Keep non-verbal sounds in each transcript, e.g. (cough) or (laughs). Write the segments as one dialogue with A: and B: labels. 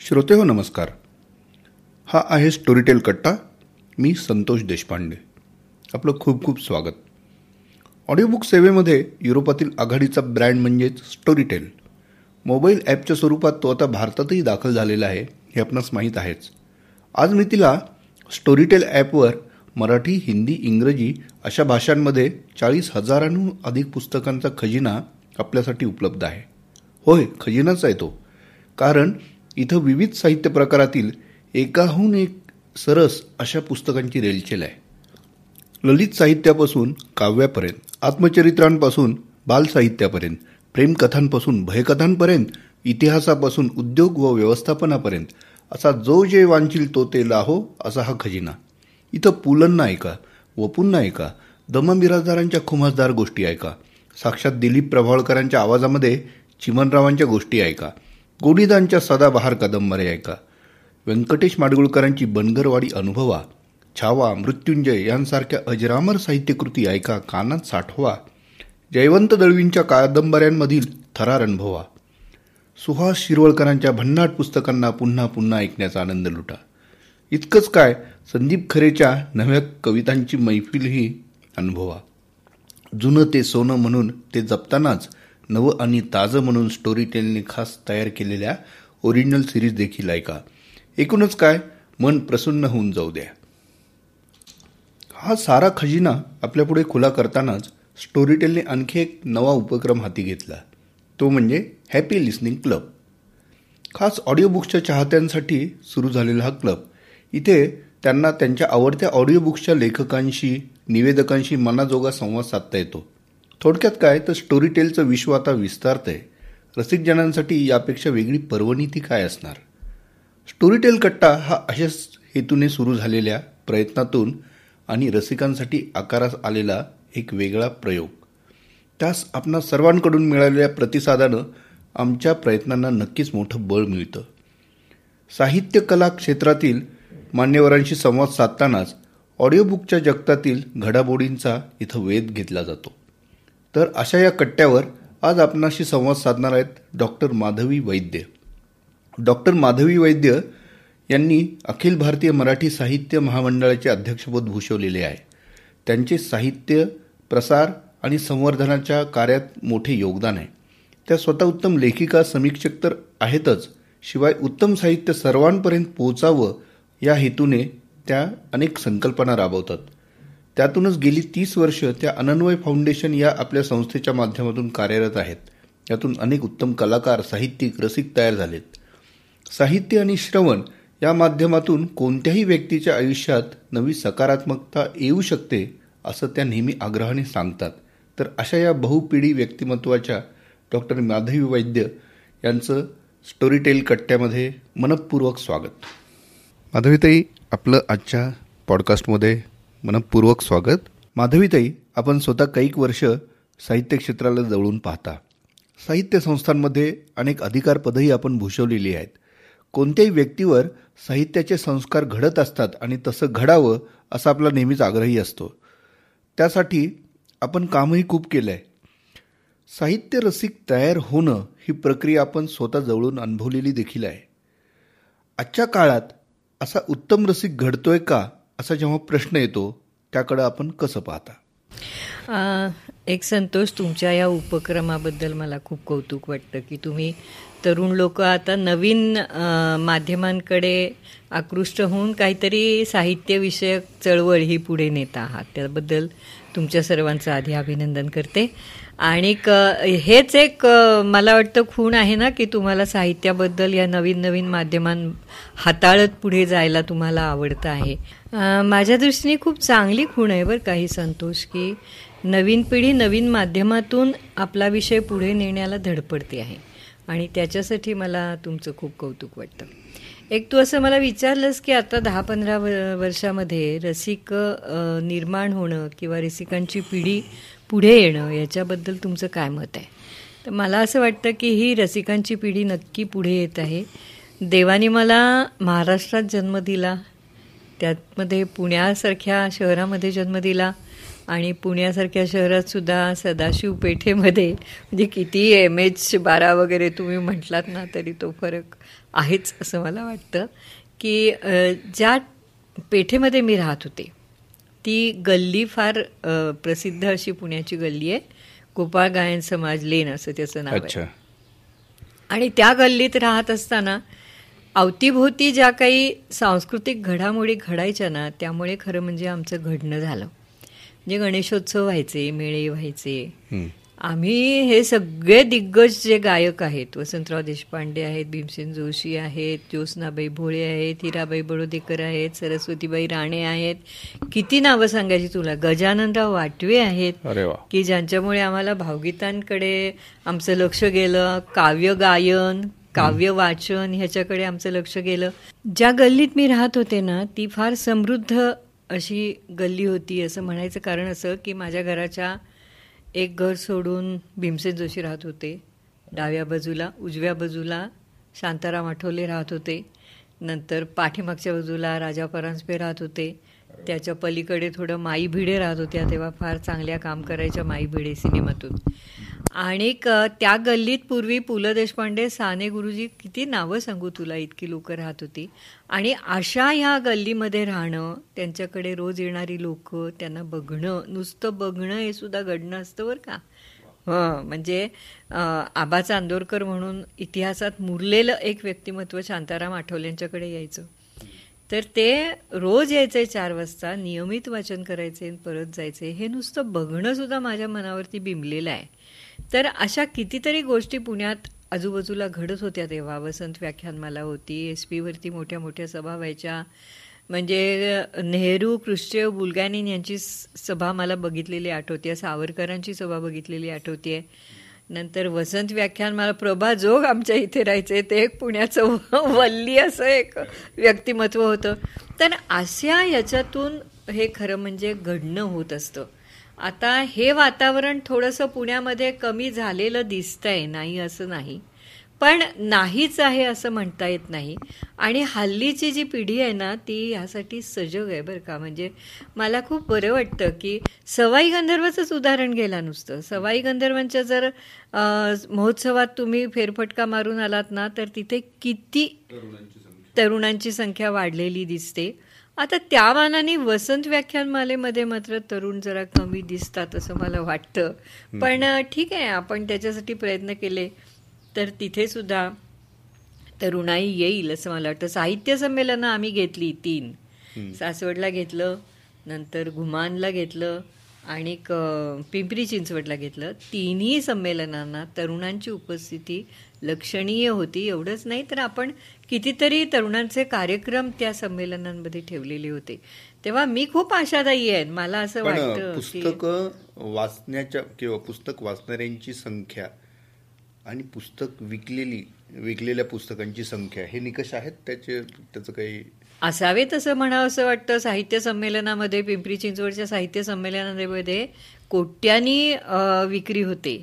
A: श्रोते हो नमस्कार. हा आहे स्टोरीटेल कट्टा. मी संतोष देशपांडे. आपलं खूप खूप स्वागत. ऑडिओबुक सेवेमध्ये युरोपातील आघाडीचा ब्रँड म्हणजेच स्टोरीटेल मोबाईल ॲपच्या स्वरूपात तो आता भारतातही दाखल झालेला आहे हे आपणास माहीत आहेच. आज मी तिला स्टोरीटेल ॲपवर मराठी हिंदी इंग्रजी अशा भाषांमध्ये चाळीस हजारांहून अधिक पुस्तकांचा खजिना आपल्यासाठी उपलब्ध आहे. होय खजिनाच आहे तो. कारण इथं विविध साहित्य प्रकारातील एकाहून एक सरस अशा पुस्तकांची रेलचेल आहे. ललित साहित्यापासून काव्यापर्यंत आत्मचरित्रांपासून बालसाहित्यापर्यंत प्रेमकथांपासून भयकथांपर्यंत इतिहासापासून उद्योग व व्यवस्थापनापर्यंत असा जो जे वांचील तो ते लाहो असा हा खजिना. इथं पुलंना ऐका वपूंना ऐका दमबिराजदारांच्या खुमासदार गोष्टी ऐका साक्षात दिलीप प्रभावळकरांच्या आवाजामध्ये चिमनरावांच्या गोष्टी ऐका गोडीदांच्या सदाबहार कादंबऱ्या ऐका. व्यंकटेश माडगुळकरांची बनगरवाडी अनुभवा. छावा मृत्युंजय यांसारख्या अजरामर साहित्यकृती ऐका कानात साठवा. जयवंत दळवींच्या कादंबऱ्यांमधील थरार अनुभवा. सुहास शिरवळकरांच्या भन्नाट पुस्तकांना पुन्हा पुन्हा ऐकण्याचा आनंद लुटा. इतकंच काय संदीप खरेच्या नव्या कवितांची मैफिलही अनुभवा. जुनं ते सोनं म्हणून ते जपतानाच नवं आणि ताजं म्हणून स्टोरी टेलने खास तयार केलेल्या ओरिजिनल सिरीज देखील ऐका एकूणच काय? मन प्रसन्न होऊन जाऊ द्या. हा सारा खजिना आपल्यापुढे खुला करतानाच स्टोरीटेलने आणखी एक नवा उपक्रम हाती घेतला. तो म्हणजे हॅपी लिस्निंग क्लब खास ऑडिओबुक्सच्या चाहत्यांसाठी सुरू झालेला हा क्लब इथे त्यांना त्यांच्या आवडत्या ऑडिओबुक्सच्या लेखकांशी निवेदकांशी मनाजोगा संवाद साधता येतो. थोडक्यात काय तर स्टोरी टेलचं विश्व आता विस्तारतंय. रसिकजनांसाठी यापेक्षा वेगळी पर्वणी ती काय असणार? स्टोरी टेल कट्टा हा अशाच हेतूने सुरू झालेल्या प्रयत्नातून आणि रसिकांसाठी आकारास आलेला एक वेगळा प्रयोग. त्यास आपणा सर्वांकडून मिळालेल्या प्रतिसादानं आमच्या प्रयत्नांना नक्कीच मोठं बळ मिळतं. साहित्य कला क्षेत्रातील मान्यवरांशी संवाद साधतानाच ऑडिओबुकच्या जगतातील घडामोडींचा इथं वेध घेतला जातो. तर अशा या कट्ट्यावर आज आपणाशी संवाद साधणार आहेत डॉक्टर माधवी वैद्य. डॉक्टर माधवी वैद्य यांनी अखिल भारतीय मराठी साहित्य महामंडळाचे अध्यक्षपद भूषवलेले आहे. त्यांचे साहित्य प्रसार आणि संवर्धनाच्या कार्यात मोठे योगदान आहे. त्या स्वतः उत्तम लेखिका समीक्षक तर आहेतच शिवाय उत्तम साहित्य सर्वांपर्यंत पोहोचावं या हेतूने त्या अनेक संकल्पना राबवतात. त्यातूनच गेली तीस वर्ष त्या अनन्वय फाउंडेशन या आपल्या संस्थेच्या माध्यमातून कार्यरत आहेत. यातून अनेक उत्तम कलाकार साहित्यिक रसिक तयार झालेत. साहित्य आणि श्रवण या माध्यमातून कोणत्याही व्यक्तीच्या आयुष्यात नवी सकारात्मकता येऊ शकते असं त्या नेहमी आग्रहाने सांगतात. तर अशा या बहुपिढी व्यक्तिमत्वाच्या डॉक्टर माधवी वैद्य यांचं स्टोरीटेल कट्ट्यामध्ये मनपूर्वक स्वागत. माधवीताई आपलं आजच्या पॉडकास्टमध्ये मनपूर्वक स्वागत. माधवीताई आपण स्वतः कैक वर्ष साहित्य क्षेत्राला जवळून पाहता. साहित्य संस्थांमध्ये अनेक अधिकारपदही आपण भूषवलेली आहेत. कोणत्याही व्यक्तीवर साहित्याचे संस्कार घडत असतात आणि तसं घडावं असा आपला नेहमीच आग्रही असतो. त्यासाठी आपण कामही खूप केलं आहे साहित्य रसिक तयार होणं ही प्रक्रिया आपण स्वतः जवळून अनुभवलेली देखील आहे. आजच्या काळात असा उत्तम रसिक घडतोय का असा जेव्हा प्रश्न येतो त्याकडं आपण कसं पाहता?
B: एक संतोष तुमच्या या उपक्रमाबद्दल मला खूप कौतुक वाटतं की तुम्ही तरुण लोक आता नवीन माध्यमांकडे आकृष्ट होऊन काहीतरी साहित्यविषयक चळवळ ही पुढे नेत आहात. त्याबद्दल तुमच्या सर्वांचं आधी अभिनंदन करते. आणि हेच एक मला वाटतं खूण आहे ना की तुम्हाला साहित्याबद्दल या नवीन नवीन माध्यमां हाताळत पुढे जायला तुम्हाला आवडतं आहे. माझ्या दृष्टीने खूप चांगली खूण आहे बरं काही संतोष की नवीन पिढी नवीन माध्यमातून आपला विषय पुढे नेण्याला धडपडते आहे. आणि त्याच्यासाठी मला तुमचं खूप कौतुक वाटतं. एक तू असं मला विचारलंस की आता दहा पंधरा वर्षामध्ये रसिक निर्माण होणं किंवा रसिकांची पिढी पुढे येणं याच्याबद्दल तुमचं काय मत आहे? तर मला असं वाटतं की ही रसिकांची पिढी नक्की पुढे येत आहे. देवाने मला महाराष्ट्रात जन्म दिला त्यातमध्ये पुण्यासारख्या शहरामध्ये जन्म दिला आणि पुण्यासारख्या शहरात सुद्धा सदाशिव पेठेमध्ये म्हणजे किती एम एच बारा वगैरे तुम्ही म्हटलात ना तरी तो फरक आहेच असं मला वाटतं. की ज्या पेठेमध्ये मी राहत होते ती गल्ली फार प्रसिद्ध अशी पुण्याची गल्ली आहे. गोपाळ गायन समाज लेन असं त्याचं नाव आहे. आणि त्या गल्लीत राहत असताना अवतीभोवती ज्या काही सांस्कृतिक घडामोडी घडायच्या ना त्यामुळे खरं म्हणजे आमचं घडणं झालं. म्हणजे गणेशोत्सव व्हायचे मेळे व्हायचे. आम्ही हे सगळे दिग्गज जे गायक आहेत वसंतराव देशपांडे आहेत भीमसेन जोशी आहेत ज्योत्स्नाबाई भोळे आहेत हिराबाई बडोदेकर आहेत सरस्वतीबाई राणे आहेत. किती नावं सांगायची तुला? गजाननराव वाटवे आहेत की ज्यांच्यामुळे आम्हाला भावगीतांकडे आमचं लक्ष गेलं काव्य गायन काव्य वाचन ह्याच्याकडे आमचं लक्ष गेलं. ज्या गल्लीत मी राहत होते ना ती फार समृद्ध अशी गल्ली होती असं म्हणायचं कारण असं की माझ्या घराच्या एक घर सोडून भीमसेन जोशी राहत होते. डाव्या बाजूला उजव्या बाजूला शांताराम आठवले राहत होते. नंतर पाठीमागच्या बाजूला राजा परांजपे राहत होते. त्याच्या पलीकडे थोडं माई भिडे राहत होत्या तेव्हा फार चांगल्या काम करायच्या माई भिडे सिनेमातून. आणि त्या गल्लीत पूर्वी पु ल देशपांडे साने गुरुजी किती नावं सांगू तुला इतकी लोक राहत होती. आणि अशा ह्या गल्लीमध्ये राहणं त्यांच्याकडे रोज येणारी लोक त्यांना बघणं नुसतं बघणं हे सुद्धा घडणं असतं बरं का. हं म्हणजे आबा चांदोरकर म्हणून इतिहासात मुरलेलं एक व्यक्तिमत्व शांताराम आठवल्यांच्याकडे यायचं. तर ते रोज यायचे चार वाजता नियमित वाचन करायचे परत जायचे हे नुसतं बघणं सुद्धा माझ्या मनावरती बिंबलेलं आहे. तर अशा कितीतरी गोष्टी पुण्यात आजूबाजूला घडत होत्या तेव्हा. वसंत व्याख्यानमाला होती एस पीवरती मोठ्या मोठ्या सभा व्हायच्या. म्हणजे नेहरू कृष्ण बुलगानीन यांची सभा मला बघितलेली आठवते. सावरकरांची सभा बघितलेली आठवते. नंतर वसंत व्याख्यान मला प्रभा जोग आमच्या इथे राहायचे. ते एक पुण्याचं (laughs) वल्ली असं एक व्यक्तिमत्व होतं. तर अशा याच्यातून हे खरं म्हणजे घडणं होत असतं. आता हे वातावरण थोडंसं पुण्यामध्ये कमी झालेलं दिसतंय नाही असं नाही. पण नाहीच आहे असं म्हणता येत नाही. आणि हल्लीची जी पिढी आहे ना ती ह्यासाठी सजग आहे बरं का. म्हणजे मला खूप बरं वाटतं की सवाई गंधर्वाचंच उदाहरण गेला नुसतं. सवाई गंधर्वांच्या जर महोत्सवात तुम्ही फेरफटका मारून आलात ना तर तिथे किती तरुणांची संख्या वाढलेली दिसते. आता त्या मानाने वसंत व्याख्यानमालेमध्ये मात्र तरुण जरा कमी दिसतात असं मला वाटतं. पण ठीक आहे आपण त्याच्यासाठी प्रयत्न केले तर तिथे सुद्धा तरुणाई येईल असं मला वाटतं. साहित्य संमेलनं आम्ही घेतली तीन. सासवडला घेतलं नंतर घुमानला घेतलं आणि पिंपरी चिंचवडला घेतलं. तिन्ही संमेलनांना तरुणांची उपस्थिती लक्षणीय होती. एवढंच नाही तर आपण कितीतरी तरुणांचे कार्यक्रम त्या संमेलनांमध्ये ठेवलेले होते. तेव्हा मी खूप आशादायी आहे. मला असं वाटतं
A: पुस्तक वाचण्याच्या किंवा पुस्तक वाचणाऱ्यांची संख्या आणि पुस्तक विकलेली विकलेल्या पुस्तकांची संख्या हे निकष आहेत त्याचे त्याचं काही
B: असावे तसं म्हणावं असं वाटतं. साहित्य संमेलनामध्ये पिंपरी चिंचवडच्या साहित्य संमेलनामध्ये कोट्यानी विक्री होते.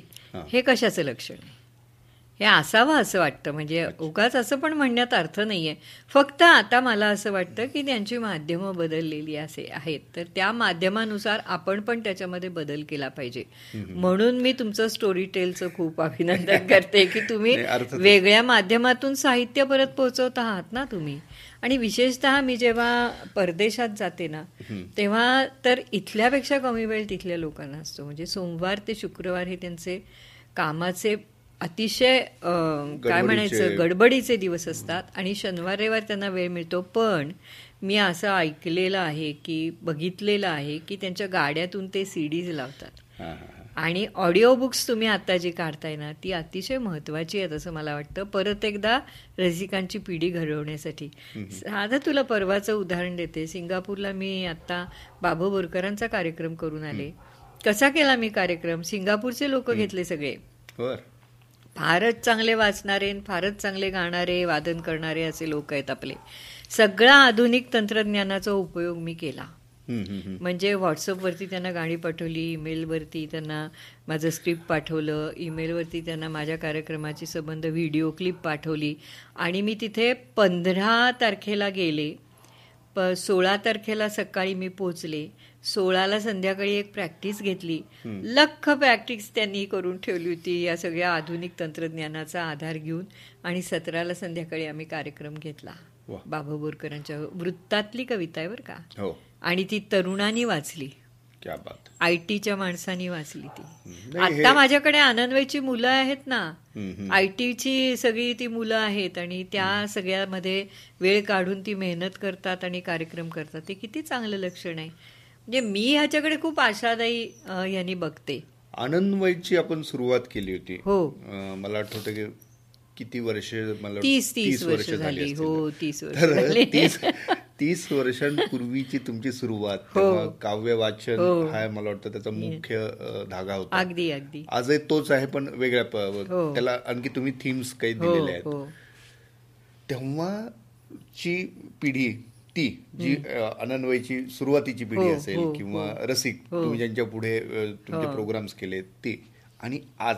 B: हे कशाचं लक्षण आहे? हे असावं असं वाटतं. म्हणजे उगाच असं पण म्हणण्यात अर्थ नाहीये. फक्त आता मला असं वाटतं की त्यांची माध्यमं बदललेली असे आहेत. तर त्या माध्यमानुसार आपण पण त्याच्यामध्ये बदल केला पाहिजे. म्हणून मी तुमचं स्टोरी टेलचं खूप अभिनंदन करते की तुम्ही (laughs) वेगळ्या माध्यमातून साहित्य परत पोहोचवत आहात ना तुम्ही. आणि विशेषतः मी जेव्हा परदेशात जाते ना तेव्हा तर इथल्यापेक्षा कमी वेळ तिथल्या लोकांना असतो. म्हणजे सोमवार ते शुक्रवार हे त्यांचे कामाचे अतिशय काय म्हणायचं गडबडीचे दिवस असतात आणि शनिवार रविवार त्यांना वेळ मिळतो. पण मी असं ऐकलेलं आहे की बघितलेलं आहे की त्यांच्या गाड्यातून ते सीडीज लावतात. आणि ऑडिओ बुक्स तुम्ही आता जी काढताय ना ती अतिशय महत्वाची आहेत असं मला वाटतं. परत एकदा रसिकांची पिढी घडवण्यासाठी. साधं तुला परवाचं उदाहरण देते. सिंगापूरला मी आता बाबू बोरकरांचा कार्यक्रम करून आले. कसा केला मी कार्यक्रम? सिंगापूरचे लोक घेतले सगळे. फारच चांगले वाचणारे फारच चांगले गाणारे वादन करणारे असे लोक आहेत आपले. सगळा आधुनिक तंत्रज्ञानाचा उपयोग मी केला. म्हणजे व्हॉट्सअपवरती त्यांना गाणी पाठवली ईमेलवरती त्यांना माझं स्क्रिप्ट पाठवलं ईमेलवरती त्यांना माझ्या कार्यक्रमाची संबंध व्हिडिओ क्लिप पाठवली. आणि मी तिथे पंधरा तारखेला गेले. प सोळा तारखेला सकाळी मी पोहोचले सोळाला संध्याकाळी एक प्रॅक्टिस घेतली. लख प्रॅक्टिस त्यांनी करून ठेवली होती या सगळ्या आधुनिक तंत्रज्ञानाचा आधार घेऊन. आणि सतराला संध्याकाळी आम्ही कार्यक्रम घेतला. बाबा बोरकरांच्या वृत्तातली कविता आहे बरं का?
A: हो.
B: आणि ती तरुणांनी वाचली.
A: क्या बात.
B: आय टीच्या माणसांनी वाचली ती. आता माझ्याकडे आनंदवाईची मुलं आहेत ना. आय टीची सगळी ती मुलं आहेत आणि त्या सगळ्यामध्ये वेळ काढून ती मेहनत करतात आणि कार्यक्रम करतात. ते किती चांगलं लक्षण आहे. म्हणजे मी ह्याच्याकडे खूप आशादायी यांनी बघते.
A: आनंदमयची आपण सुरुवात केली होती.
B: हो.
A: मला आठवतं की किती वर्ष मला
B: तीस तीस वर्ष झाली. हो तीस वर्ष
A: तीस वर्षांपूर्वीची तुमची सुरुवात. तेव्हा काव्य वाचन
B: हो.
A: हा मला वाटतं त्याचा मुख्य धागा होता.
B: अगदी अगदी.
A: आजही तोच आहे पण वेगळ्या
B: हो.
A: त्याला आणखी तुम्ही थीम्स काही
B: हो
A: दिलेले आहेत.
B: हो.
A: तेव्हाची पिढी ती जी अनन्वयची सुरुवातीची पिढी
B: हो,
A: असेल
B: हो,
A: किंवा
B: हो.
A: रसिक. तुम्ही ज्यांच्या पुढे तुमचे. प्रोग्राम्स केले ते. आणि आज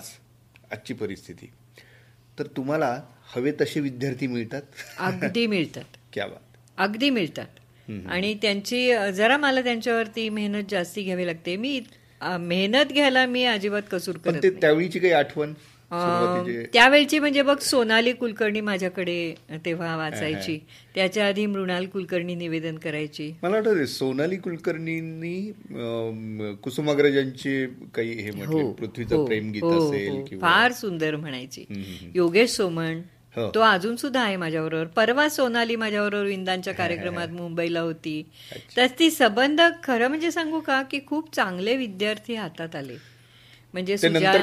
A: आजची परिस्थिती. तर तुम्हाला हवे तसे विद्यार्थी मिळतात?
B: अगदी मिळतात. (laughs)
A: क्या बात.
B: अगदी मिळतात. आणि त्यांची जरा मला त्यांच्यावरती मेहनत जास्ती घ्यावी लागते. मी मेहनत घ्यायला मी अजिबात कसूर करत.
A: त्यावेळीची काही आठवण?
B: त्यावेळची म्हणजे बघ सोनाली कुलकर्णी माझ्याकडे तेव्हा वाचायची. त्याच्या आधी मृणाल कुलकर्णी निवेदन करायची.
A: मला वाटतं सोनाली कुलकर्णींनी कुसुमाग्रजांचे काही हे म्हटले पृथ्वीचं प्रेम गीत
B: हो,
A: असेल
B: हो. फार सुंदर म्हणायची. योगेश सोमण
A: हो.
B: तो अजून सुद्धा आहे माझ्याबरोबर. परवा सोनाली माझ्याबरोबर विंदांच्या कार्यक्रमात मुंबईला होती. तर ती संबंध खरं म्हणजे सांगू का की खूप चांगले विद्यार्थी हातात आले. म्हणजे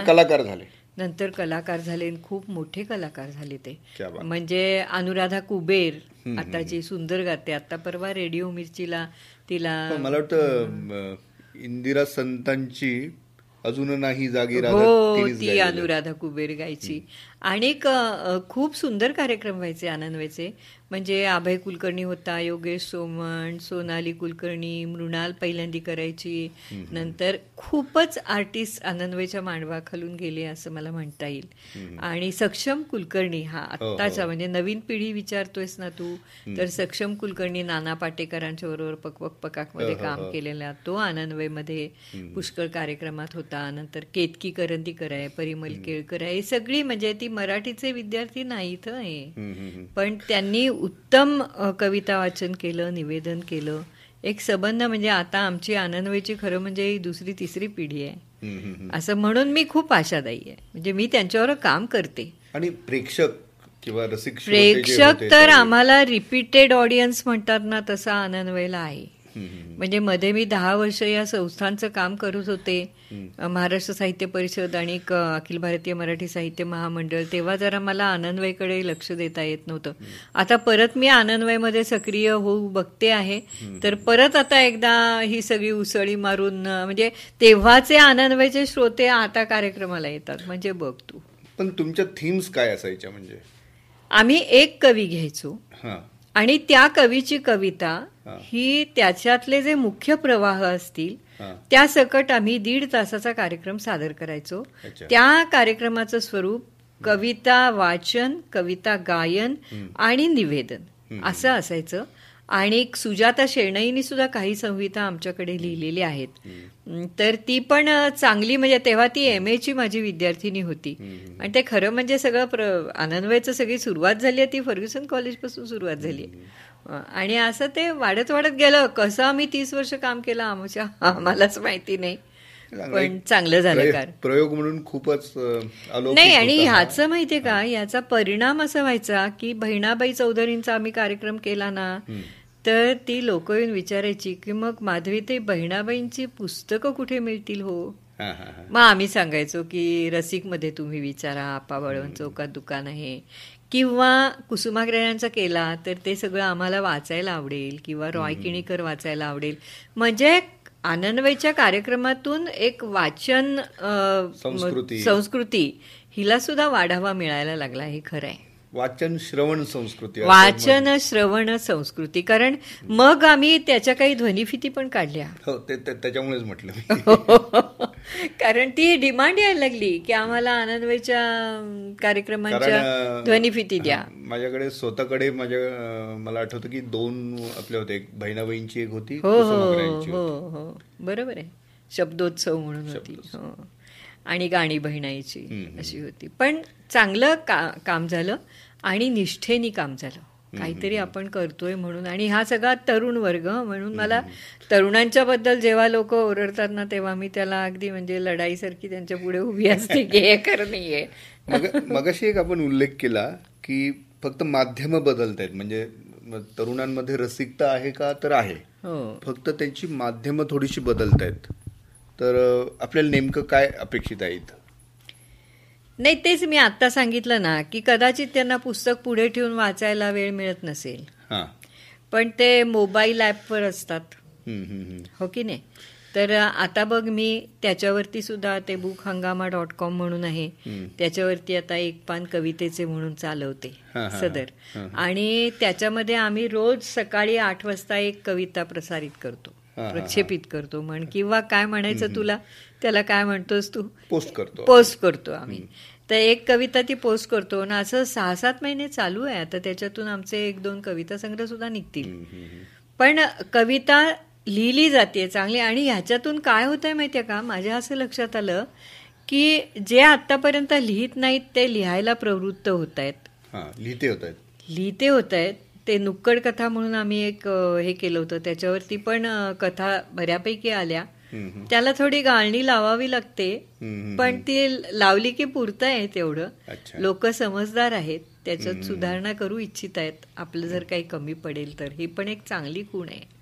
A: कलाकार झाले.
B: नंतर कलाकार झाले खूप मोठे कलाकार झाले ते. म्हणजे अनुराधा कुबेर आता जी सुंदर गाते. आता परवा रेडिओ मिरचीला तिला
A: पण मला वाटतं इंदिरा संतांची अजून नाही जागी
B: हो ती. अनुराधा कुबेर गायची. आणि खूप सुंदर कार्यक्रम व्हायचे आनंदवायचे म्हणजे अभय कुलकर्णी होता योगेश सोमण सोनाली कुलकर्णी मृणाल पहिल्यांदी करायची. नंतर खूपच आर्टिस्ट आनंदवेच्या मांडवाखालून गेले असं मला म्हणता येईल. आणि सक्षम कुलकर्णी हा
A: हो.
B: आत्ताचा म्हणजे नवीन पिढी विचारतोयस ना तू? तर सक्षम कुलकर्णी नाना पाटेकरांच्या बरोबर पकवक पकाकमध्ये
A: हो,
B: काम केलेला तो आनंदवयमध्ये पुष्कळ कार्यक्रमात होता. नंतर केतकी करंदीकर आहे परिमल केळकर आहे ही सगळी म्हणजे ती मराठीचे विद्यार्थी नाहीत हं. हे
A: हम्म.
B: पण त्यांनी उत्तम कविता वाचन केलं निवेदन केलं. एक संबंध म्हणजे आता आमची आनंदवेची खरं म्हणजे ही दुसरी तिसरी पिढी आहे. असं म्हणून मी खूप आशादायी आहे. म्हणजे मी त्यांच्यावर काम करते.
A: आणि प्रेक्षक किंवा
B: प्रेक्षक तर
A: ते-
B: आम्हाला रिपीटेड ऑडियन्स म्हणतात ना तसा आनंदवेला आहे. म्हणजे मध्ये मी दहा वर्ष या संस्थांचं काम करत होते. महाराष्ट्र साहित्य परिषद आणि अखिल भारतीय मराठी साहित्य महामंडळ तेव्हा जरा मला आनंदवयकडे लक्ष देता येत नव्हतं. आता परत मी आनंदवयमध्ये सक्रिय होऊ बघते आहे. तर परत आता एकदा ही सगळी उसळी मारून म्हणजे तेव्हाचे आनंदवयचे श्रोते आता कार्यक्रमाला येतात. म्हणजे बघ तू.
A: पण तुमच्या थीम्स काय असायच्या म्हणजे?
B: आम्ही एक कवी घ्यायचो. आणि त्या कवीची कविता
A: हा.
B: त्याच्यातले जे मुख्य प्रवाह असतील त्या सकट आम्ही दीड तासाचा कार्यक्रम सादर करायचो. त्या कार्यक्रमाचं स्वरूप कविता वाचन कविता गायन आणि निवेदन असं असायचं. आणि सुजाता शेणईनी सुद्धा काही संहिता आमच्याकडे लिहिलेल्या आहेत. तर ती पण चांगली म्हणजे तेव्हा ती एम ची माझी विद्यार्थिनी होती. आणि ते खरं म्हणजे सगळं प्र आनंदवायचं सगळी सुरुवात झाली आहे. ती फर्ग्युसन कॉलेजपासून सुरुवात झाली आहे. आणि असं ते वाढत वाढत गेलं. कसं आम्ही तीस वर्ष काम केलं आमच्या आम्हालाच माहिती नाही. पण चांगलं झालं
A: प्रय-
B: कार
A: प्रयोग म्हणून खूपच
B: नाही आणि. ह्याचं माहितीये का? याचा परिणाम असा व्हायचा की बहिणाबाई चौधरींचा आम्ही कार्यक्रम केला ना तर ती लोक येऊन विचारायची की मग माधवी ते बहिणाबाईंची पुस्तकं कुठे मिळतील हो. मग आम्ही सांगायचो की रसिकमध्ये तुम्ही विचारा आपा बळवंत चौकात दुकान आहे. किंवा कुसुमाग्रहांचा केला तर ते सगळं आम्हाला वाचायला आवडेल किंवा रॉय किणीकर वाचायला आवडेल. म्हणजे आनंदवयच्या कार्यक्रमातून एक वाचन.
A: संस्कृती
B: हिला सुद्धा वाढावा मिळायला लागला हे खरं आहे
A: वाचन श्रवण संस्कृती
B: वाचन श्रवण संस्कृती. कारण मग आम्ही त्याच्या काही ध्वनिफिती पण काढल्या.
A: हो ते त्याच्यामुळेच म्हटलं (laughs)
B: कारण ती डिमांड यायला लागली की आम्हाला आनंदवाईच्या कार्यक्रमांच्या ध्वनिफिती द्या.
A: माझ्याकडे स्वतःकडे माझ्या मला आठवतं की दोन आपले होते. एक बहिणाबाईंची एक होती
B: हो हो हो. हो. बरोबर आहे. शब्दोत्सव म्हणून होती. हो. आणि गाणी बहिणाईची अशी होती. पण चांगलं का काम झालं आणि निष्ठेनी काम झालं. काहीतरी आपण करतोय म्हणून. आणि हा सगळा तरुण वर्ग म्हणून मला तरुणांच्या बद्दल जेव्हा लोक ओरडतात ना तेव्हा मी त्याला अगदी म्हणजे लढाईसारखी त्यांच्या पुढे उभी असते की हे खरं नाहीये.
A: मग मगाशी एक आपण उल्लेख केला की फक्त माध्यम बदलत आहेत म्हणजे तरुणांमध्ये रसिकता आहे का? तर आहे.
B: हो.
A: फक्त त्यांची माध्यमं थोडीशी बदलत आहेत तर आपल्याला नेमकं काय अपेक्षित आहे इथं
B: नाही तेच मी आत्ता सांगितलं ना की कदाचित त्यांना पुस्तक पुढे ठेवून वाचायला वेळ मिळत नसेल.
A: हां.
B: पण ते मोबाईल ॲपवर असतात. हो की नाही? तर आता बघ मी त्याच्यावरती सुद्धा ते बुक हंगामा डॉट कॉम म्हणून आहे. त्याच्यावरती आता एक पान कवितेचे म्हणून चालवते सदर. आणि त्याच्यामध्ये आम्ही रोज सकाळी आठ वाजता एक कविता प्रसारित करतो. प्रक्षेपित करतो म्हण. किंवा काय म्हणायचं तुला? त्याला काय म्हणतोस तू?
A: पोस्ट करतो
B: पोस्ट करतो आम्ही. तर एक कविता ती पोस्ट करतो. ना असं सहा सात महिने चालू आहे. आता त्याच्यातून आमचे एक दोन कविता संग्रह सुद्धा निघतील. पण कविता लिहिली जाते चांगली. आणि ह्याच्यातून काय होत आहे माहितीये का? माझ्या असं लक्षात आलं की जे आतापर्यंत लिहित नाहीत ते लिहायला प्रवृत्त होत आहेत.
A: लिहिते होत आहेत.
B: लिहिते होत आहेत. ते नुक्कड कथा म्हणून आम्ही एक हे केलं होतं. त्याच्यावरती पण कथा बऱ्यापैकी आल्या. त्याला थोडी गाळणी लावावी लागते. पण ती लावली की पुरतं आहे तेवढं. लोक समजदार आहेत. त्याच्यात सुधारणा करू इच्छित आहेत. आपलं जर काही कमी पडेल तर. ही पण एक चांगली खूण आहे.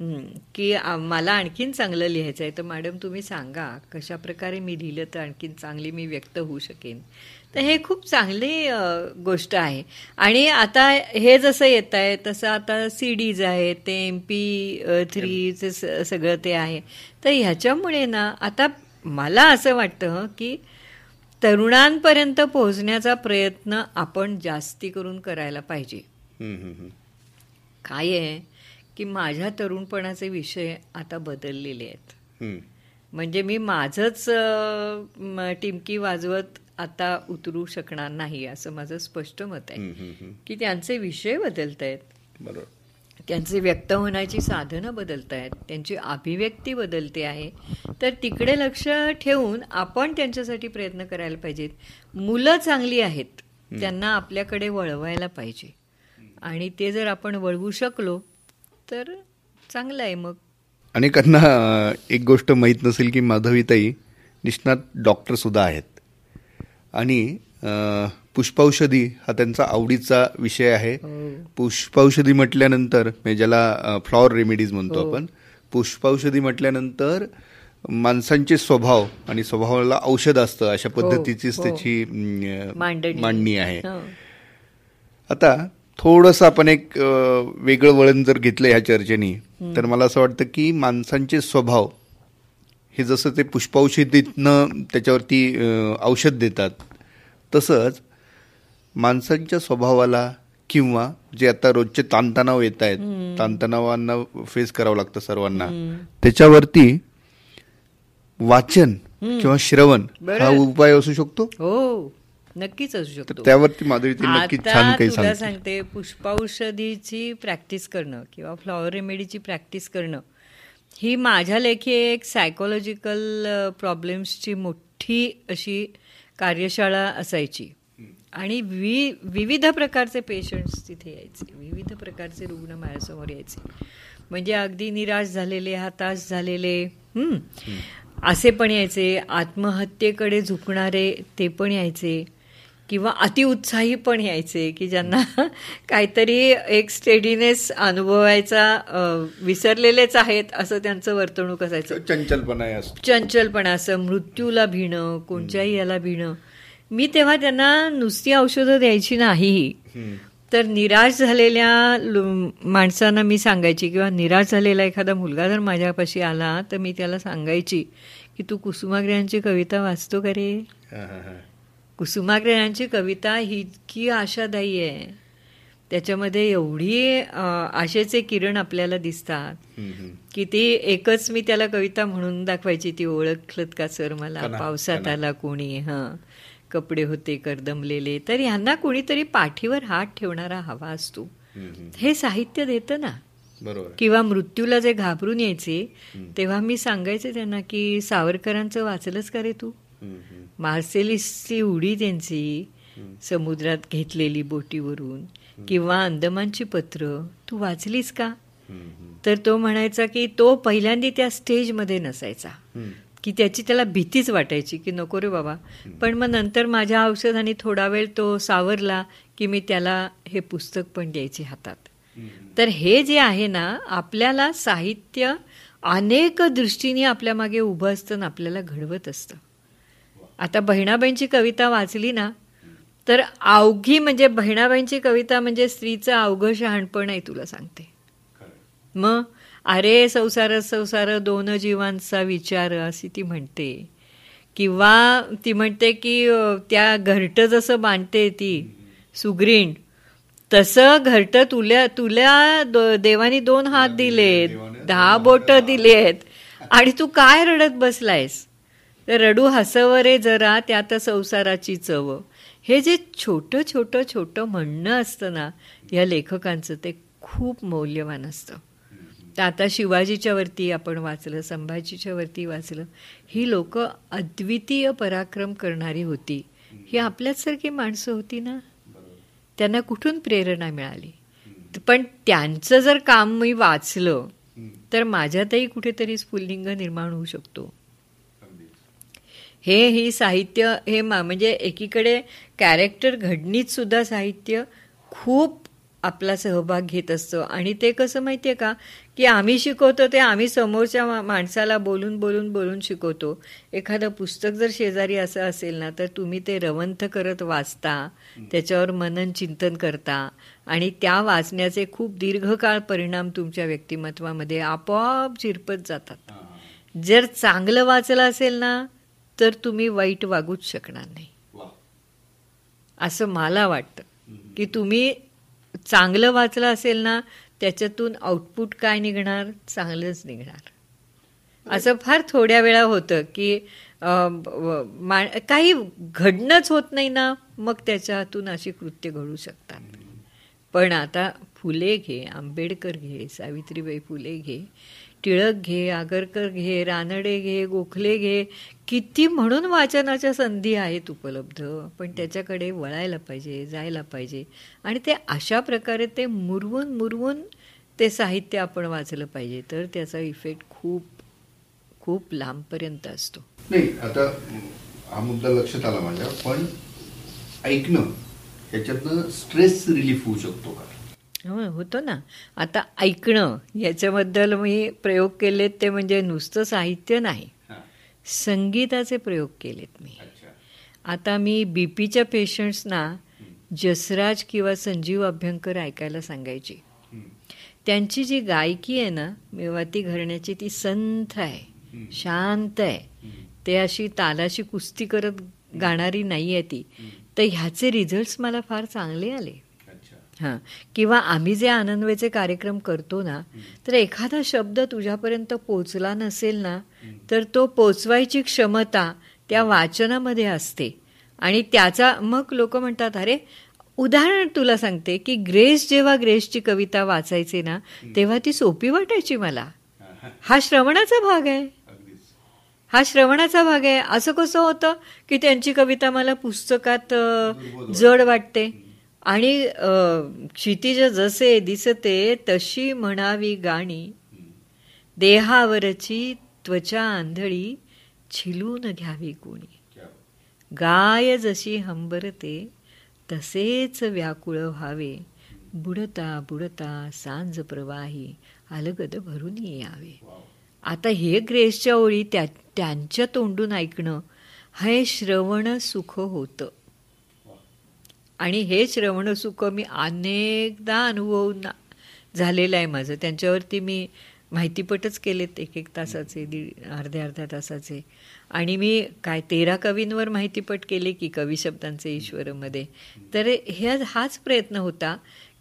B: की मला आणखीन चांगलं लिहायचं आहे तर मॅडम तुम्ही सांगा कशा प्रकारे मी लिहिलं तर आणखीन चांगली मी व्यक्त होऊ शकेन? तर हे खूप चांगली गोष्ट आहे. आणि आता हे जसं येत आहे तसं आता सी डीज आहेत ते एम पी थ्रीचे सगळं ते आहे. तर ह्याच्यामुळे ना आता मला असं वाटतं की तरुणांपर्यंत पोहोचण्याचा प्रयत्न आपण जास्ती करून करायला पाहिजे. काय आहे? की माझ्या तरुणपणाचे विषय आता बदललेले आहेत. म्हणजे मी माझंच टिमकी वाजवत आता उतरू शकणार नाही असं माझं स्पष्ट मत आहे. की त्यांचे विषय बदलत आहेत
A: बरोबर.
B: त्यांचे व्यक्त होण्याची साधनं बदलत आहेत त्यांची अभिव्यक्ती बदलते आहे. तर तिकडे लक्ष ठेवून आपण त्यांच्यासाठी प्रयत्न करायला पाहिजेत. मुलं चांगली आहेत. त्यांना आपल्याकडे वळवायला पाहिजे. आणि ते जर आपण वळवू शकलो तर चांगलं आहे मग
A: अनेकांना एक गोष्ट माहीत नसेल की माधवीताई निष्णात डॉक्टर सुद्धा आहेत आणि पुष्पौषधी हा त्यांचा आवडीचा विषय आहे
B: हो.
A: पुष्पौषधी म्हटल्यानंतर म्हणजे ज्याला फ्लॉवर रेमेडीज म्हणतो आपण पुष्पौषधी म्हटल्यानंतर माणसांचे स्वभाव आणि स्वभावाला औषध असतं अशा पद्धतीचीच
B: हो.
A: त्याची अं,
B: मांडणी
A: आहे
B: हो.
A: आता थोडंसं आपण एक वेगळं वळण जर घेतलं ह्या चर्चेनी तर मला असं वाटतं की माणसांचे स्वभाव हे जसं ते पुष्पौषधीतनं त्याच्यावरती औषध देतात तसंच माणसांच्या स्वभावाला किंवा जे आता रोजचे ताणतणाव येत आहेत ताणतणावांना फेस करावं लागतं सर्वांना. त्याच्यावरती वाचन किंवा श्रवण हा. उपाय असू शकतो?
B: हो. नक्कीच असू शकतो.
A: त्यावरती काही
B: तुला
A: सांगते
B: पुष्पौषधीची प्रॅक्टिस करणं किंवा फ्लॉवर रेमेडीची प्रॅक्टिस करणं ही माझ्या लेखी एक सायकोलॉजिकल प्रॉब्लेम्सची मोठी अशी कार्यशाळा असायची. आणि वि विविध प्रकारचे पेशंट्स तिथे यायचे. विविध प्रकारचे रुग्ण माझ्यासमोर यायचे. म्हणजे अगदी निराश झालेले हताश झालेले असे पण यायचे. आत्महत्येकडे झुकणारे ते पण यायचे. किंवा अतिउत्साही पण यायचे की ज्यांना काहीतरी एक स्टेडीनेस अनुभवायचा विसरलेलेच आहेत असं त्यांचं वर्तणूक असायचं.
A: चंचलपणा
B: चंचलपणा असं मृत्यूला भिणं कोणत्याही याला भिणं. मी तेव्हा त्यांना नुसती औषधं द्यायची नाही. तर निराश झालेल्या माणसांना मी सांगायची किंवा निराश झालेला एखादा मुलगा जर माझ्यापाशी आला तर मी त्याला सांगायची की तू कुसुमाग्रहांची कविता वाचतो का रे? कुसुमाग्रजांची कविता ही इतकी आशादायी आहे. त्याच्यामध्ये एवढी आशेचे किरण आपल्याला दिसतात. की ती एकच मी त्याला कविता म्हणून दाखवायची ती ओळखलत का सर मला? पावसात. आला कोणी? हं. कपडे होते करदमलेले. तर ह्यांना कोणीतरी पाठीवर हात ठेवणारा हवा असतो. हे साहित्य देतं ना. किंवा मृत्यूला जे घाबरून यायचे तेव्हा मी सांगायचे त्यांना की सावरकरांचं वाचलंच का रे तू. मार्सेलिसची उडी त्यांची समुद्रात घेतलेली बोटीवरून किंवा अंदमानची पत्र तू वाचलीस का? तर तो म्हणायचा की तो पहिल्यांदा त्या स्टेजमध्ये नसायचा. की त्याची त्याला भीतीच वाटायची की नको रे बाबा. पण मग नंतर माझ्या औषधाने थोडा वेळ तो सावरला की मी त्याला हे पुस्तक पण द्यायचे हातात. तर हे जे आहे ना आपल्याला साहित्य अनेक दृष्टीने आपल्या मागे उभं असतं आणि आपल्याला घडवत असतं. आता बहिणाबाईंची कविता वाचली ना तर अवघी म्हणजे बहिणाबाईंची कविता म्हणजे स्त्रीचं अवघं शहाणपण आहे तुला सांगते. मग अरे संसार संसार दोन जीवांचा विचार अशी ती म्हणते. किंवा ती म्हणते की त्या घरटं जसं बांधते ती सुग्रीण तसं घरटं तुल्या तुला दो- देवानी दोन हात दिलेत दहा बोट दिलेत. आणि तू काय रडत बसलायस? तर रडू हसवरे जरा त्यात संसाराची चव. हे जे छोटं छोटं छोटं म्हणणं असतं ना या लेखकांचं ते खूप मौल्यवान असतं. तर आता शिवाजीच्या वरती आपण वाचलं संभाजीच्या वरती वाचलं ही लोक अद्वितीय पराक्रम करणारी होती. ही आपल्याचसारखी माणसं होती ना? त्यांना कुठून प्रेरणा मिळाली? पण त्यांचं जर काम मी वाचलं तर माझ्यातही कुठेतरी स्फुल्लिंग निर्माण होऊ शकतो. हे ही साहित्य हे मा म्हणजे एकीकडे कॅरेक्टर घडणीत सुद्धा साहित्य खूप आपला सहभाग घेत असतं. आणि ते कसं माहिती आहे का? की आम्ही शिकवतो ते आम्ही समोरच्या मा- माणसाला बोलून बोलून बोलून शिकवतो. एखादं पुस्तक जर शेजारी असं असेल ना तर तुम्ही ते रवंथ करत वाचता त्याच्यावर मनन चिंतन करता. आणि त्या वाचण्याचे खूप दीर्घकाळ परिणाम तुमच्या व्यक्तिमत्वामध्ये आपोआप झिरपत जातात. जर चांगलं वाचलं असेल ना तर तुम्ही वाईट वागूच शकणार नाही. असं मला वाटतं. की तुम्ही चांगलं वाचलं असेल ना त्याच्यातून आउटपुट काय निघणार? चांगलंच निघणार. असं फार थोड्या वेळा होतं की मा- काही घडणंच होत नाही ना मग त्याच्या हातून अशी कृत्य घडू शकतात. पण आता फुले घे आंबेडकर घे सावित्रीबाई फुले घे टिळक घे आगरकर घे रानडे घे गोखले घे. किती म्हणून वाचनाच्या संधी आहेत उपलब्ध? पण त्याच्याकडे वळायला पाहिजे जायला पाहिजे. आणि ते अशा प्रकारे ते मुरवून मुरवून ते साहित्य आपण वाचलं पाहिजे. तर त्याचा इफेक्ट खूप खूप लांबपर्यंत असतो.
A: नाही आता हा मुद्दा लक्षात आला माझ्या पण ऐकणं ह्याच्यातनं स्ट्रेस रिलीफ होऊ शकतो का?
B: हो होतो ना. आता ऐकणं याच्याबद्दल मी प्रयोग केलेत ते म्हणजे नुसतं साहित्य नाही. संगीताचे प्रयोग केलेत मी. आता मी बी पीच्या पेशंट्सना जसराज किंवा संजीव अभ्यंकर ऐकायला सांगायची. त्यांची जी गायकी आहे ना मेवाती घराण्याची ती संथ आहे. शांत आहे. ते अशी तालाशी कुस्ती करत गाणारी नाही आहे ती तर ह्याचे रिझल्ट्स मला फार चांगले आले. हां. किंवा आम्ही जे आनंदवेचे कार्यक्रम करतो ना तर एखादा शब्द तुझ्यापर्यंत पोचला नसेल ना तर तो पोचवायची क्षमता त्या वाचनामध्ये असते. आणि त्याचा मग लोक म्हणतात अरे उदाहरण तुला सांगते की ग्रेस जेव्हा ग्रेसची कविता वाचायची ना तेव्हा ती सोपी वाटायची मला. हा श्रवणाचा भाग आहे. हा श्रवणाचा भाग आहे. असं कसं होतं की त्यांची कविता मला पुस्तकात जड वाटते. आणि क्षितिज जसे दिसते तशी म्हणावी गाणी. देहावरची त्वचा आंधळी छिलून घ्यावी कोणी. गाय जशी हंबरते तसेच व्याकुळ व्हावे. बुडता बुडता सांज प्रवाही अलगद भरून यावे. आता हे ग्रेसच्या ओळी त्या त्यांच्या तोंडून ऐकणं हे श्रवण सुख होतं. आणि हे श्रवण सुख मी अनेकदा अनुभवून झालेलं आहे माझं. त्यांच्यावरती मी माहितीपटच केलेत एक एक तासाचे दीड अर्ध्या अर्ध्या तासाचे. आणि मी काय तेरा कवींवर माहितीपट केले की कवी शब्दांचे ईश्वरमध्ये. तर ह्या हाच प्रयत्न होता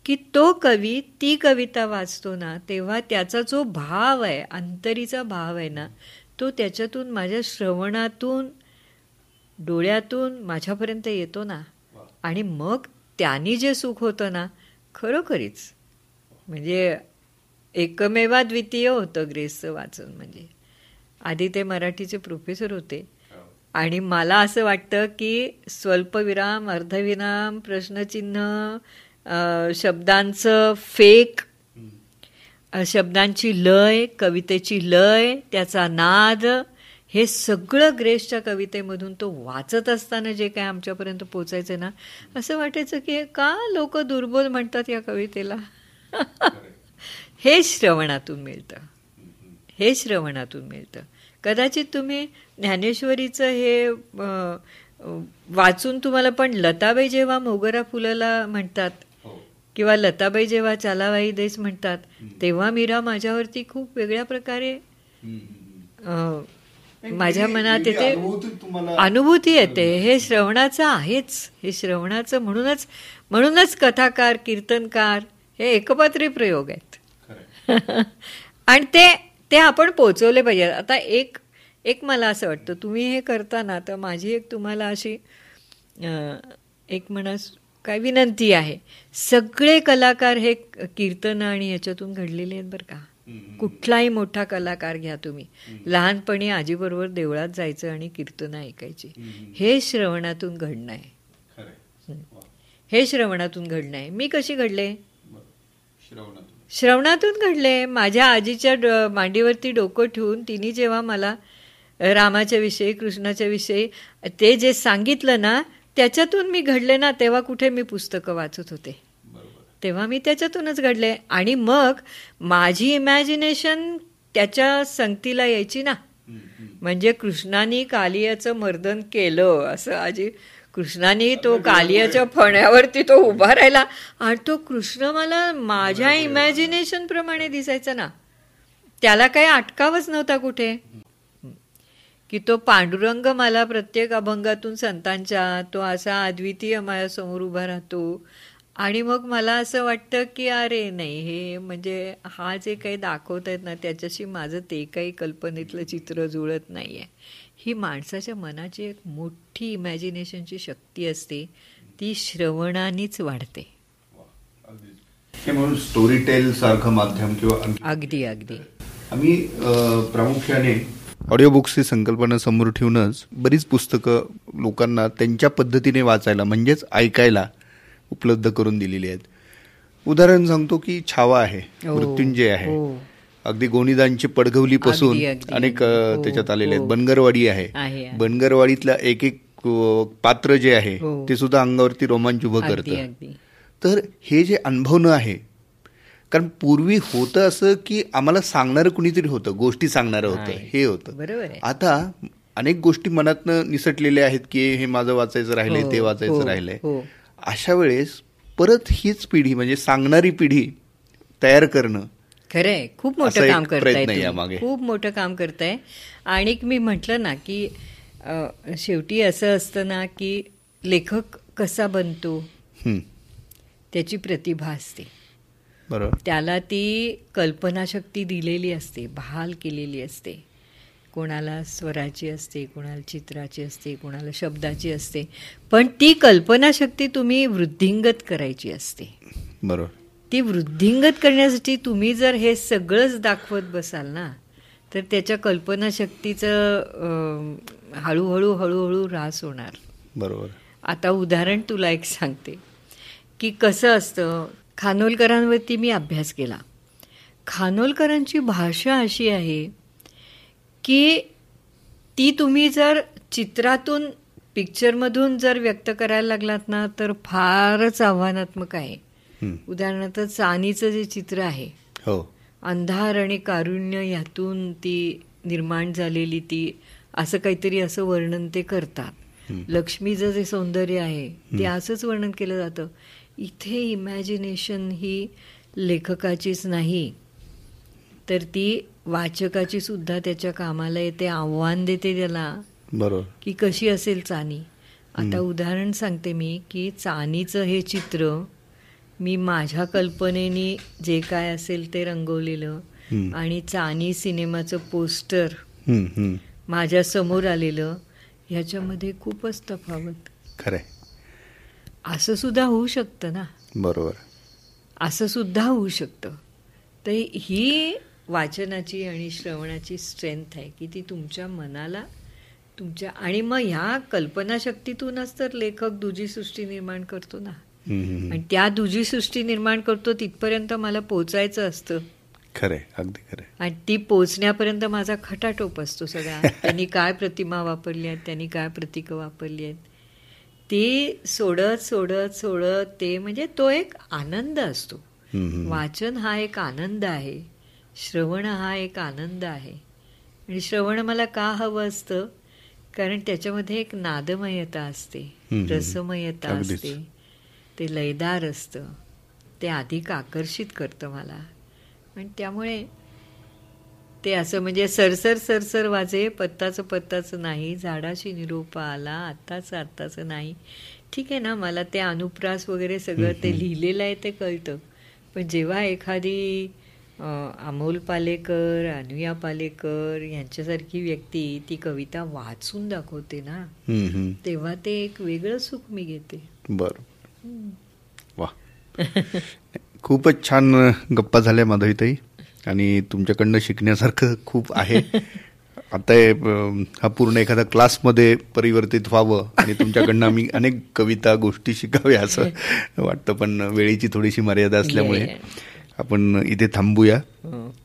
B: की तो कवी ती कविता वाचतो ना तेव्हा त्याचा जो भाव आहे अंतरीचा भाव आहे ना तो त्याच्यातून माझ्या श्रवणातून डोळ्यातून माझ्यापर्यंत येतो ना. आणि मग त्यांनी जे सुख होतं ना खरोखरीच. म्हणजे एकमेवा द्वितीय होतं ग्रेसचं वाचन म्हणजे. आधी ते मराठीचे प्रोफेसर होते. आणि मला असं वाटतं की स्वल्पविराम अर्धविराम प्रश्नचिन्ह शब्दांचं फेक शब्दांची लय कवितेची लय त्याचा नाद हे सगळं ग्रेसच्या कवितेमधून तो वाचत असताना जे काय आमच्यापर्यंत पोचायचं ना असं वाटायचं की का लोक दुर्बोध म्हणतात या कवितेला? (laughs) हे श्रवणातून मिळतं. हे श्रवणातून मिळतं. कदाचित तुम्ही ज्ञानेश्वरीचं हे वाचून तुम्हाला पण लताबाई जेव्हा मोगरा फुलाला म्हणतात किंवा लताबाई जेव्हा चालाबाई देश म्हणतात तेव्हा मीरा माझ्यावरती खूप वेगळ्या प्रकारे माझ्या मनात येते अनुभूती येते. हे श्रवणाचं आहेच. हे श्रवणाचं म्हणूनच म्हणूनच कथाकार कीर्तनकार हे एकपात्री प्रयोग आहेत. (laughs) आणि ते ते आपण पोचवले पाहिजे. आता एक एक मला असं वाटतं तुम्ही हे करताना तर माझी एक तुम्हाला अशी एक म्हणा काय विनंती आहे. सगळे कलाकार हे कीर्तन आणि याच्यातून घडलेले आहेत बरं का? कुठलाही मोठा कलाकार घ्या तुम्ही. लहानपणी आजीबरोबर देवळात जायचं आणि कीर्तन ऐकायची. हे श्रवणातून घडणं आहे. हे श्रवणातून घडणं आहे. मी कशी घडले? श्रवणातून. घडले. माझ्या आजीच्या मांडीवरती डोकं ठेवून तिने जेव्हा मला रामाच्या विषयी कृष्णाच्या विषयी ते जे सांगितलं ना त्याच्यातून मी घडले ना तेव्हा कुठे मी पुस्तकं वाचत होते. तेव्हा मी त्याच्यातूनच घडले. आणि मग माझी इमॅजिनेशन त्याच्या संगतीला यायची ना. म्हणजे कृष्णाने कालियाचं मर्दन केलं असं आजी. कृष्णाने तो कालियाच्या फण्यावरती तो उभा राहिला. आणि तो कृष्ण मला माझ्या इमॅजिनेशन प्रमाणे दिसायचा ना. त्याला काही अटकावच नव्हता कुठे. की तो पांडुरंग मला प्रत्येक अभंगातून संतांच्या तो असा अद्वितीय माझ्यासमोर उभा राहतो. आणि मग मला असं वाटतं की अरे नाही हे म्हणजे हा जे काही दाखवत आहेत ना त्याच्याशी माझं ते काही कल्पनेतलं चित्र जुळत नाही आहे ही माणसाच्या मनाची एक मोठी इमॅजिनेशनची शक्ती असते ती श्रवणानेच वाढते.
A: म्हणून स्टोरी टेल सारखं माध्यम किंवा
B: अगदी अगदी.
A: आम्ही प्रामुख्याने ऑडिओ बुक्सची संकल्पना समोर ठेवूनच बरीच पुस्तकं लोकांना त्यांच्या पद्धतीने वाचायला म्हणजेच ऐकायला उपलब्ध करून दिलेली आहेत. उदाहरण सांगतो की छावा आहे मृत्युंजय आहे. अगदी गोणीदांची पडघवली पासून अनेक त्याच्यात आलेले आहेत. बनगरवाडी आहे. बनगरवाडीतल्या एक एक पात्र जे आहे ते सुद्धा अंगावरती रोमांच उभं करतं. तर हे जे अनुभवणं आहे कारण पूर्वी होतं असं की आम्हाला सांगणारं कुणीतरी होतं गोष्टी सांगणारं होतं हे होतं. आता अनेक गोष्टी मनातनं निसटलेल्या आहेत की हे माझं वाचायचं राहिलंय ते वाचायचं राहिलंय. अशा वेळेस परत हीच पिढी म्हणजे सांगणारी पिढी तयार करणं
B: खरंय. खूप मोठं काम करताय खूप मोठं काम करताय. आणि मी म्हटलं ना की शेवटी असं असतं ना की लेखक कसा बनतो? त्याची प्रतिभा असते.
A: बरोबर.
B: त्याला ती कल्पनाशक्ती दिलेली असते बहाल केलेली असते. कोणाला स्वराची असते कोणाला चित्राची असते कोणाला शब्दाची असते. पण ती कल्पनाशक्ती तुम्ही वृद्धिंगत करायची असते.
A: बरोबर.
B: ती वृद्धिंगत करण्यासाठी तुम्ही जर हे सगळंच दाखवत बसाल ना तर त्याच्या कल्पनाशक्तीचं हळूहळू हळूहळू ऱ्हास होणार.
A: बरोबर.
B: आता उदाहरण तुला एक सांगते की कसं असतं खानोलकरांवरती मी अभ्यास केला. खानोलकरांची भाषा अशी आहे की ती तुम्ही जर चित्रातून पिक्चरमधून जर व्यक्त करायला लागलात ना तर फारच आव्हानात्मक आहे. उदाहरणार्थ चानीचं जे चित्र आहे
A: हो.
B: अंधार आणि कारुण्य यातून ती निर्माण झालेली ती असं काहीतरी असं वर्णन ते करतात. लक्ष्मीचं जे सौंदर्य आहे ते असंच वर्णन केलं जातं. इथे इमॅजिनेशन ही लेखकाचीच नाही तर ती वाचकाची सुद्धा त्याच्या कामाला येते आव्हान देते त्याला.
A: बरोबर.
B: की कशी असेल चानी? आता उदाहरण सांगते मी की चानीचं हे चित्र मी माझ्या कल्पनेनी जे काय असेल ते रंगवलेलं. आणि चानी सिनेमाचं पोस्टर. माझ्यासमोर आलेलं ह्याच्यामध्ये खूपच तफावत.
A: खरंय.
B: असं सुद्धा होऊ शकतं ना?
A: बरोबर.
B: असं सुद्धा होऊ शकतं. तर ही वाचनाची आणि श्रवणाची स्ट्रेंथ आहे की ती तुमच्या मनाला तुमच्या आणि मग ह्या कल्पनाशक्तीतूनच तर लेखक दुजी सृष्टी निर्माण करतो ना. आणि त्या दुजी सृष्टी निर्माण करतो तिथपर्यंत मला पोचायचं असतं.
A: खरंय अगदी खरंय.
B: आणि ती पोचण्यापर्यंत माझा खटाटोप असतो सगळा. त्यांनी काय प्रतिमा वापरली आहेत त्यांनी काय प्रतीकं वापरली आहेत. ते सोडत सोडत सोडत ते म्हणजे तो एक आनंद असतो. वाचन हा एक आनंद आहे. श्रवण हा एक आनंद आहे. आणि श्रवण मला का हवं असतं? कारण त्याच्यामध्ये एक नादमयता असते. रसमयता. असते. ते लयदार असतं. ते अधिक आकर्षित करतं मला. आणि त्यामुळे ते असं म्हणजे सरसर सरसर वाजे पत्ताचं पत्ताचं नाही झाडाशी निरोप आला आत्ताचं आत्ताचं नाही. ठीक आहे ना मला ते अनुप्रास वगैरे सगळं ते लिहिलेलं आहे ते कळतं. पण जेव्हा एखादी अमोल पालेकर अनुया पालेकर यांच्यासारखी व्यक्ती ती कविता वाचून दाखवते ना. तेव्हा ते एक वेगळं सुख मी घेते.
A: बर. वा. खूपच छान गप्पा झाल्या माधवीताई आणि तुमच्याकडनं शिकण्यासारखं खूप आहे. (laughs) आता हे, हा पूर्ण एखादा क्लासमध्ये परिवर्तित व्हावं आणि तुमच्याकडनं आम्ही अनेक कविता गोष्टी शिकाव्या असं (laughs) वाटतं पण वेळेची थोडीशी मर्यादा असल्यामुळे. आपण इथे थांबूया.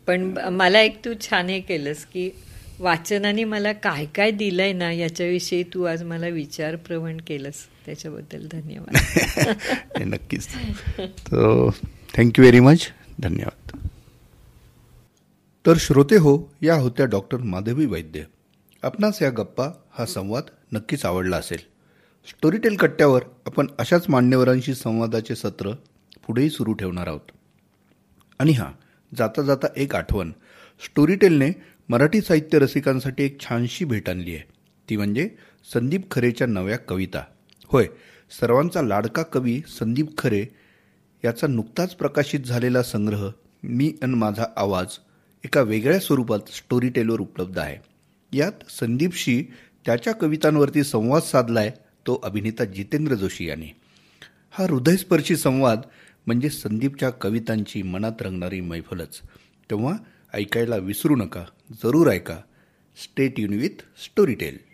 B: पण मला एक तू छान हे केलंस की वाचनाने मला काय काय दिलंय ना याच्याविषयी तू आज मला विचारप्रवण केलंस. त्याच्याबद्दल धन्यवाद. (laughs)
A: नक्कीच. तर थँक्यू व्हेरी मच धन्यवाद. तर श्रोते हो या होत्या डॉक्टर माधवी वैद्य. आपणास या गप्पा हा संवाद नक्कीच आवडला असेल. स्टोरीटेल कट्ट्यावर आपण अशाच मान्यवरांशी संवादाचे सत्र पुढेही सुरू ठेवणार आहोत. आणि हां जाता जाता एक आठवण. स्टोरीटेलने मराठी साहित्य रसिकांसाठी एक छानशी भेट आणली आहे. ती म्हणजे संदीप खरेच्या नव्या कविता. होय सर्वांचा लाडका कवी संदीप खरे याचा नुकताच प्रकाशित झालेला संग्रह मी अन माझा आवाज एका वेगळ्या स्वरूपात स्टोरीटेलवर उपलब्ध आहे. यात संदीपशी त्याच्या कवितांवरती संवाद साधलाय तो अभिनेता जितेंद्र जोशी यांनी. हा हृदयस्पर्शी संवाद म्हणजे संदीपच्या कवितांची मनात रंगणारी मैफलच. तेव्हा ऐकायला विसरू नका जरूर ऐका. State युन with Storytel